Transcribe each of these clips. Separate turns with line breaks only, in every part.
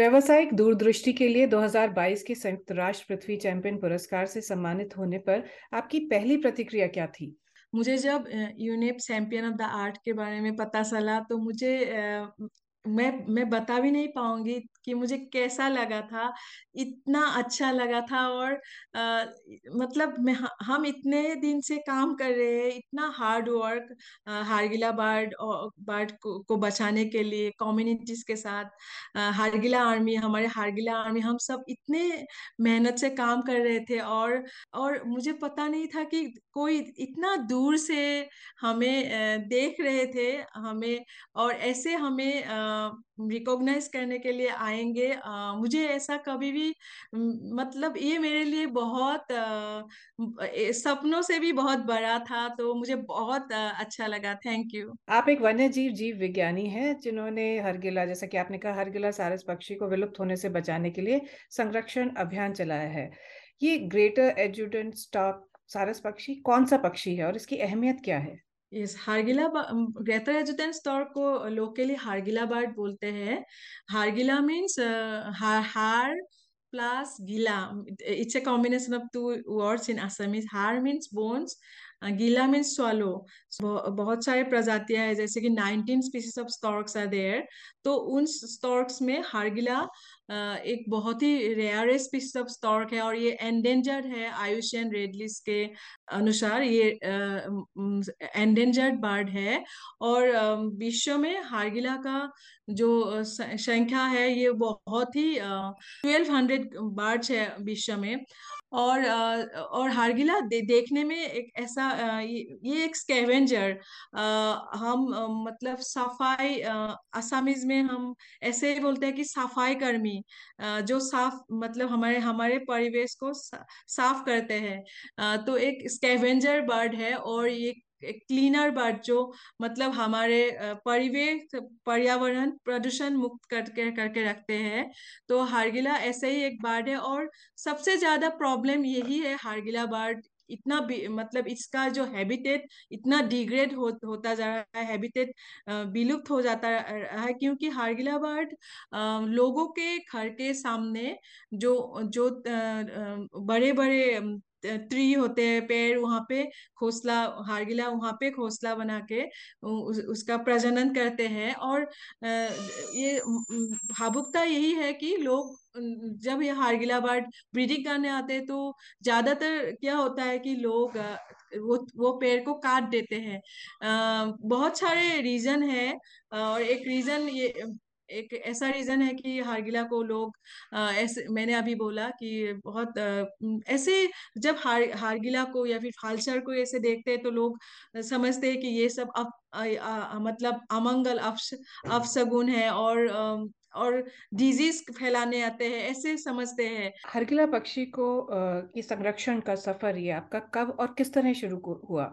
व्यावसायिक दूरदृष्टि के लिए 2022 के संयुक्त राष्ट्र पृथ्वी चैंपियन पुरस्कार से सम्मानित होने पर आपकी पहली प्रतिक्रिया क्या थी?
मुझे जब UNEP champion of the earth के बारे में पता चला तो मुझे मैं मैं बता भी नहीं पाऊँगी कि मुझे कैसा लगा था इतना अच्छा लगा था और आ, मतलब मैं हम इतने दिन से काम कर रहे हैं इतना hard work Hargila bird bird को, को बचाने के लिए कम्युनिटीज के साथ हारगिला आर्मी हमारे हारगिला आर्मी हम सब इतने मेहनत से काम कर रहे थे और और मुझे पता नहीं था कि कोई इतना दूर से हमें देख रहे थे, हमें और ऐसे हमें रिकॉग्नाइज करने के लिए आएँगे। मुझे ऐसा कभी भी मतलब ये मेरे लिए बहुत सपनों से भी बहुत बड़ा था तो मुझे बहुत अच्छा लगा। थैंक यू
आप एक वन्य जीव जीव विज्ञानी हैं, जिन्होंने हरगिला, जैसा कि आपने कहा, हरगिला सारस पक्षी को विलुप्त होने से बचाने के लिए संरक्षण अभियान चलाया है। ये ग्रेटर एजुडेंट स्टॉक सारस पक्षी कौन सा पक्षी है और इसकी अहमियत क्या है?
इस हारगिला ग्रेटर एजुटेंस स्टोर को लोकली हारगिला बर्ड बोलते हैं। हारगिला मीन्स हार प्लस गिला। It's a combination of two words in Assamese हार मीन्स बोन्स गीला मीन्स स्वालो बहुत सारे प्रजातियाँ हैं, जैसे कि 19 species of storks are there तो उन स्टॉर्क्स में हारगिला एक बहुत ही रेयर स्पीसीज ऑफ़ स्टॉर्क है और ये एंडेंजर्ड है आयुष्यन रेडलिस के अनुसार। ये एंडेंजर्ड बर्ड है और विश्व में हारगिला का जो संख्या है, ये बहुत ही ट्वेल्व हंड्रेड बर्ड्स है विश्व में। और और हारगिला दे, देखने में एक ऐसा ये एक स्कैवेंजर हम मतलब सफ़ाई असामीज में हम ऐसे बोलते हैं कि सफ़ाई कर्मी जो साफ़ मतलब हमारे हमारे परिवेश को साफ़ करते हैं। तो एक स्केवेंजर बर्ड है और ये क्लीनर बर्ड जो मतलब हमारे परिवेश पर्यावरण प्रदूषण मुक्त करके करके रखते हैं। तो हारगिला ऐसे ही एक बर्ड है और सबसे ज़्यादा प्रॉब्लम यही है हारगिला बर्ड इतना मतलब इसका जो हैबिटेट इतना डिग्रेड हो, होता जा रहा है हैबिटेट विलुप्त हो जाता है क्योंकि हारगिला बर्ड लोगों के घर के सामने जो जो बड़े बड़े ट्री होते हैं पेड़ वहाँ पे घोसला हारगिला वहाँ पे घोसला बना के उस, उसका प्रजनन करते हैं और ये भावुकता यही है कि लोग जब ये हारगिला बर्ड ब्रीडिंग करने आते हैं तो ज़्यादातर क्या होता है कि लोग वो वो पेड़ को काट देते हैं। बहुत सारे रीजन है और एक रीजन ये एक ऐसा रीजन है कि हारगिला को लोग ऐसे मैंने अभी बोला कि बहुत ऐसे जब हार हारगिला को या फिर फालसर को ऐसे देखते हैं तो लोग समझते हैं कि ये सब अप, मतलब अमंगल अफ अफसगुन है और और डिज़ीज़ फैलाने आते हैं ऐसे समझते हैं।
हरगिला पक्षी को की संरक्षण का सफ़र ये आपका कब और किस तरह शुरू हुआ?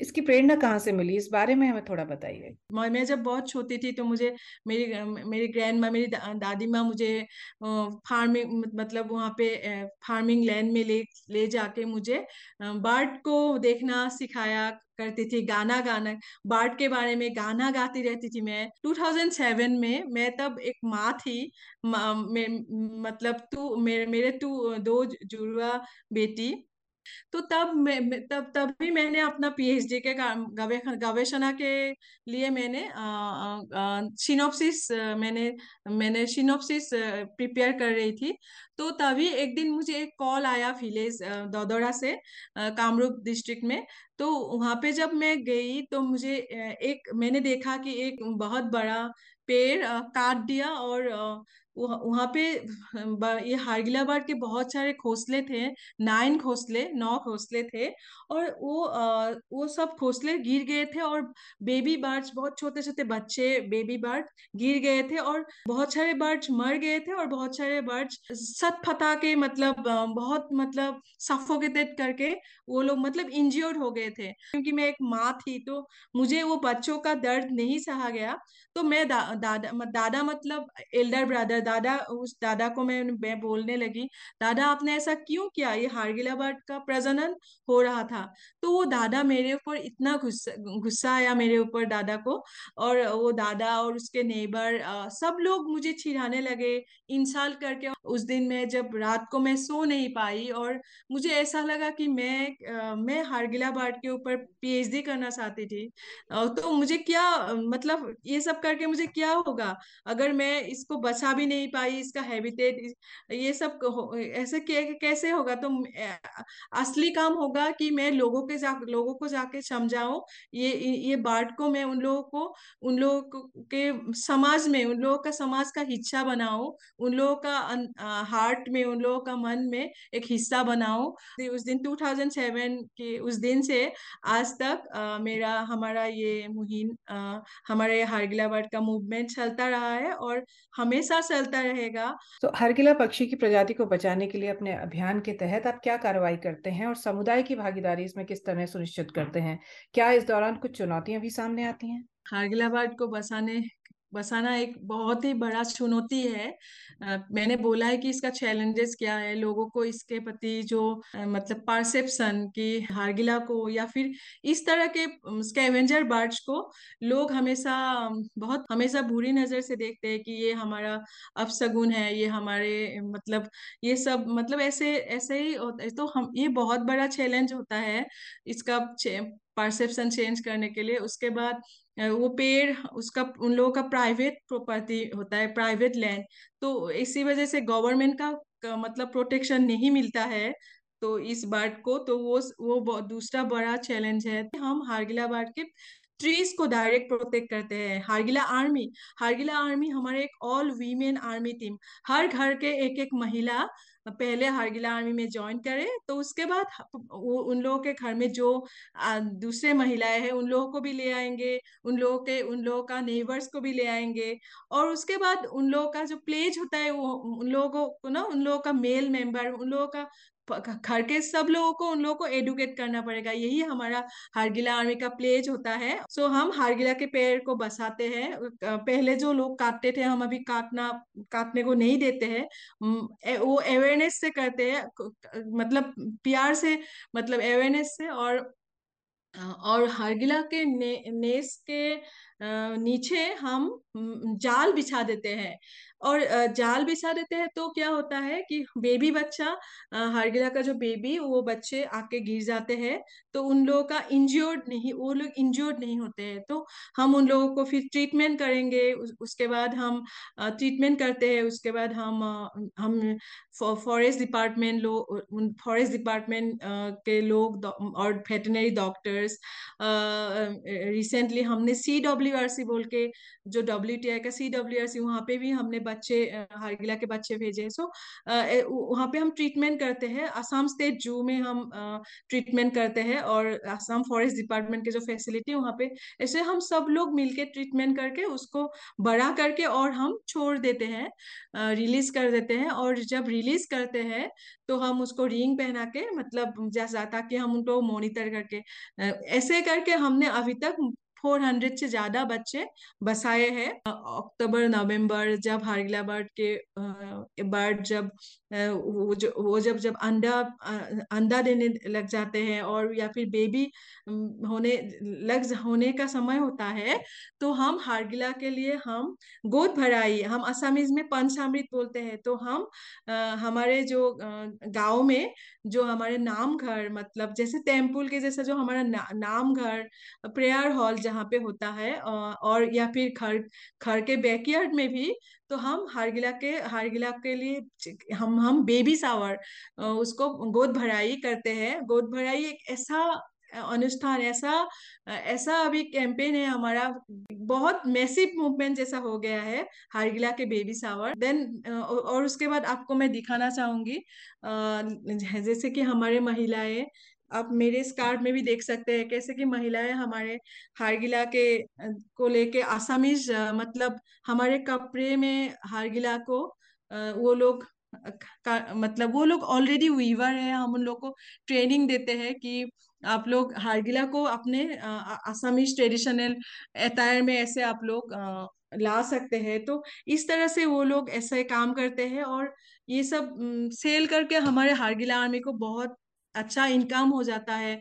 इसकी प्रेरणा कहाँ से मिली? इस बारे में हमें थोड़ा बताइए।
मैं जब बहुत छोटी थी तो मुझे मेरी मेरी ग्रैंड माँ मेरी दादी माँ मुझे फ़ार्मिंग मतलब वहाँ पे फ़ार्मिंग लैंड में ले ले जाके मुझे बर्ड को देखना सिखाया करती थी गाना गाना बार्ड के बारे में गाना गाती रहती थी मैं। 2007 में मैं तब एक माँ थी। मा, मे, मतलब तू मेरे मेरे तू दो जुड़वा बेटी। तो तब तब तब भी मैंने अपना पीएचडी के गवेषणा के लिए मैंने सिनोप्सिस मैंने मैंने सिनोप्सिस प्रिपेयर कर रही थी। तो तभी एक दिन मुझे एक कॉल आया विलेज दौदौड़ा से कामरूप डिस्ट्रिक्ट में। तो वहाँ पे जब मैं गई तो मुझे एक, मैंने देखा कि एक बहुत बड़ा पेड़ काट दिया और वहाँ पे ये हारगिला बर्ड के बहुत सारे घोंसले थे नाइन घोंसले नौ घोंसले थे और वो आ, वो सब घोंसले गिर गए थे और बेबी बर्ड्स बहुत छोटे छोटे बच्चे बेबी बर्ड गिर गए थे और बहुत सारे बर्ड्स मर गए थे और बहुत सारे बर्ड्स सत फता के मतलब बहुत मतलब सफोकेटेड करके वो लोग मतलब इंज्योर्ड हो गए थे। क्योंकि मैं एक माँ थी तो मुझे वो बच्चों का दर्द नहीं सहा गया। तो मैं दा, दादा दादा मतलब एल्डर ब्रदर दादा, उस दादा को मैं मैं बोलने लगी, दादा, आपने ऐसा क्यों किया? ये हारगिला बर्ड का प्रजनन हो रहा था। तो वो दादा मेरे ऊपर इतना गुस्सा गुस्सा आया मेरे ऊपर दादा को और वो दादा और उसके नेबर सब लोग मुझे चिढ़ाने लगे, इंसल्ट करके। उस दिन मैं, जब रात को मैं सो नहीं पाई और मुझे ऐसा लगा कि मैं मैं हारगिला बर्ड के ऊपर पीएचडी करना चाहती थी तो मुझे क्या मतलब ये सब करके मुझे क्या होगा? अगर मैं इसको बचा भी नहीं पाई इसका हैबिटेट ये सब ऐसे कैसे होगा? तो असली काम होगा कि मैं लोगों के जा लोगों को जाके समझाऊं ये ये बात को मैं उन लोगों को उन लोगों के समाज में उन लोगों का समाज का हिस्सा बनाऊँ उन लोगों का हार्ट में उन लोगों का मन में एक हिस्सा बनाऊँ। उस दिन 2007 के उस दिन से आज तक अ, मेरा हमारा ये मुहिम हमारे हमारा हारगिला का मूवमेंट चलता रहा है और हमेशा चलता रहेगा।
तो हरगिला पक्षी की प्रजाति को बचाने के लिए अपने अभियान के तहत आप क्या कार्रवाई करते हैं और समुदाय की भागीदारी इसमें किस तरह सुनिश्चित करते हैं? क्या इस दौरान कुछ चुनौतियाँ भी सामने आती हैं?
हारगिला बर्ड को बसाने बसाना एक बहुत ही बड़ा चुनौती है। अ, मैंने बोला है कि इसका चैलेंजेस क्या है? लोगों को इसके प्रति जो अ, मतलब परसेप्शन कि हारगिला को या फिर इस तरह के स्कैवेंजर बर्ड्स को लोग हमेशा बहुत हमेशा बुरी नज़र से देखते हैं कि ये हमारा अपशगुन है ये हमारे मतलब ये सब मतलब ऐसे ऐसे ही तो हम ये बहुत बड़ा चैलेंज होता है इसका परसेप्शन चेंज करने के लिए। उसके बाद वो पेड़ उसका उन लोगों का प्राइवेट प्रॉपर्टी होता है प्राइवेट लैंड। तो इसी वजह से गवर्नमेंट का, मतलब प्रोटेक्शन नहीं मिलता है तो इस बर्ड को तो वो वो दूसरा बड़ा चैलेंज है हम हारगिला बर्ड के ट्रीज को डायरेक्ट प्रोटेक्ट करते हैं। हारगिला आर्मी हारगिला आर्मी हमारे एक ऑल वीमेन आर्मी टीम। हर घर के एक एक महिला पहले हरगिला आर्मी में ज्वाइन करे तो उसके बाद वो उन लोगों के घर में जो दूसरे महिलाएँ हैं, उन लोगों को भी ले आएँगे, उन लोगों के, उन लोगों का नेबर्स को भी ले आएँगे, और उसके बाद उन लोगों का जो प्लेज होता है, वो उन लोगों को ना, उन लोगों का मेल मेंबर उन लोगों का घर के सब लोगों को उन लोगों को एडुकेट करना पड़ेगा। यही हमारा हारगिला आर्मी का प्लेज होता है। सो so, हम हारगिला के पेड़ को बसाते हैं। पहले जो लोग काटते थे हम अभी काटना काटने को नहीं देते हैं। वो अवेयरनेस से करते हैं। मतलब प्यार से मतलब अवेयरनेस से और और हरगिला के ने, नेस के नीचे हम जाल बिछा देते हैं। और जाल बिछा देते हैं तो क्या होता है कि बेबी बच्चा हरगिला का जो बेबी वो बच्चे आके गिर जाते हैं तो उन लोगों का इंज्योर्ड नहीं वो लोग इंज्योर्ड नहीं होते हैं। तो हम उन लोगों को फिर ट्रीटमेंट करेंगे उस, उसके बाद हम ट्रीटमेंट करते हैं उसके बाद हम हम फॉरेस्ट डिपार्टमेंट लोग फॉरेस्ट डिपार्टमेंट के लोग और वेटनरी डॉक्टर्स रिसेंटली हमने सी डब्ल्यू सी बोल के, जो डब्ल्यू टी आई का सी डब्ल्यू आर सी वहाँ पे भी हमने बच्चे हारगिला के बच्चे भेजे। सो वहाँ पे हम ट्रीटमेंट करते हैं। असम स्टेट जू में हम ट्रीटमेंट करते हैं और असम फॉरेस्ट डिपार्टमेंट के जो फैसिलिटी वहाँ पे ऐसे हम सब लोग मिलके ट्रीटमेंट करके उसको बड़ा करके और हम छोड़ देते हैं रिलीज़ कर देते हैं और जब रिलीज़ करते हैं तो हम उसको रिंग पहना के मतलब जैसा ताकि हम उनको मॉनिटर करके ऐसे करके हमने अभी तक 400 से ज़्यादा बच्चे बसाए हैं अक्टूबर नवंबर जब हारगिला बर्ड के बर्ड जब वो जब जब अंडा अंडा देने लग जाते हैं और या फिर बेबी होने लग होने का समय होता है तो हम हारगिला के लिए हम गोद भराई हम असमीज में पंचामृत बोलते हैं तो हम अ, हमारे जो गाँव में जो हमारे नाम घर मतलब जैसे टेंपल के जैसा जो हमारा ना, नाम घर प्रेयर हॉल जहाँ पे होता है और या फिर घर घर के बैकयार्ड में भी तो हम हारगिला के हारगिला के लिए हम हम बेबी सावर उसको गोद भराई करते हैं। गोद भराई एक ऐसा अनुष्ठान, ऐसा ऐसा अभी कैंपेन है हमारा, बहुत मैसिव मूवमेंट जैसा हो गया है हारगिला के बेबी सावर। देन और उसके बाद आपको मैं दिखाना चाहूँगी जैसे कि हमारे महिलाएँ आप मेरे इस कार्ड में भी देख सकते हैं कैसे कि महिलाएँ हमारे हारगिला के को लेके आसामीज मतलब हमारे कपड़े में हारगिला को वो लोग मतलब वो लोग ऑलरेडी वीवर है। हम उन लोग को ट्रेनिंग देते हैं कि आप लोग हारगिला को अपने आसामीज ट्रेडिशनल अटायर में ऐसे आप लोग ला सकते हैं। तो इस तरह से वो लोग ऐसे काम करते हैं और ये सब सेल करके हमारे हारगिला आर्मी को बहुत अच्छा इनकम हो जाता है।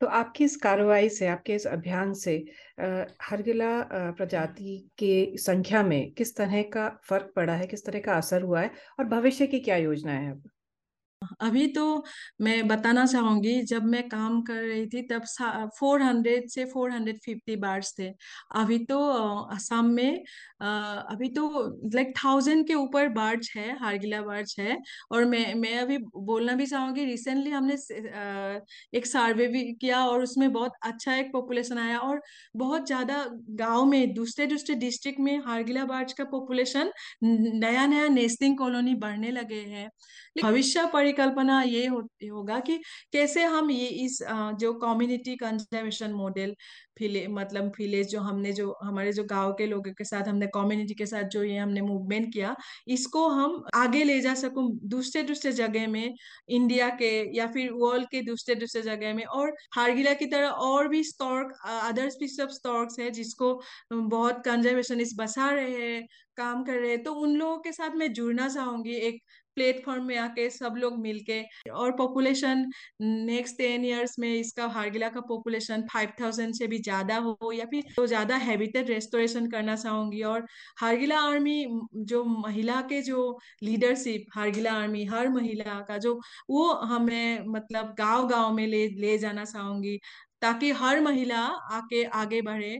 तो आपकी इस कार्रवाई से, आपके इस अभियान से हरगिला प्रजाति के संख्या में किस तरह का फ़र्क पड़ा है, किस तरह का असर हुआ है और भविष्य की क्या योजना है अब?
अभी तो मैं बताना चाहूँगी, जब मैं काम कर रही थी, तब फोर हंड्रेड से फोर हंड्रेड फिफ्टी बार्स थे। अभी तो असम में अभी तो लाइक थाउज़ेंड के ऊपर बार्च है, हारगिला बार्च है। और मैं मैं अभी बोलना भी चाहूँगी, रिसेंटली हमने एक सर्वे भी किया और उसमें बहुत अच्छा एक पॉपुलेशन आया और बहुत ज़्यादा गाँव में दूसरे दूसरे डिस्ट्रिक्ट में हारगिला बार्च का पॉपुलेशन नया नया नेस्टिंग कॉलोनी बढ़ने लगे हैं। भविष्य परिकल्पना ये हो, होगा कि कैसे हम ये इस जो कम्युनिटी कंजर्वेशन मॉडल फिले मतलब फिलेज जो हमने जो हमारे जो गाँव के लोगों के साथ हमने कम्युनिटी के साथ जो ये हमने मूवमेंट किया इसको हम आगे ले जा सकूँ दूसरे दूसरे जगह में इंडिया के या फिर वर्ल्ड के दूसरे दूसरे जगह में और हारगिला की तरह और भी stork other species of storks है जिसको बहुत कंजर्वेशनिस्ट बसा रहे हैं काम कर रहे हैं तो उन लोगों के साथ मैं जुड़ना चाहूँगी एक प्लेटफॉर्म में आके सब लोग मिलके और पॉपुलेशन नेक्स्ट टेन इयर्स में इसका हारगिला का पॉपुलेशन फाइव थाउज़ेंड से भी ज़्यादा हो या फिर तो ज़्यादा हैबिटेट रेस्टोरेशन करना चाहूँगी। और हारगिला आर्मी जो महिला के जो लीडरशिप हारगिला आर्मी हर महिला का जो, वो हमें मतलब गाँव गाँव में ले ले जाना चाहूँगी ताकि हर महिला आके आगे बढ़े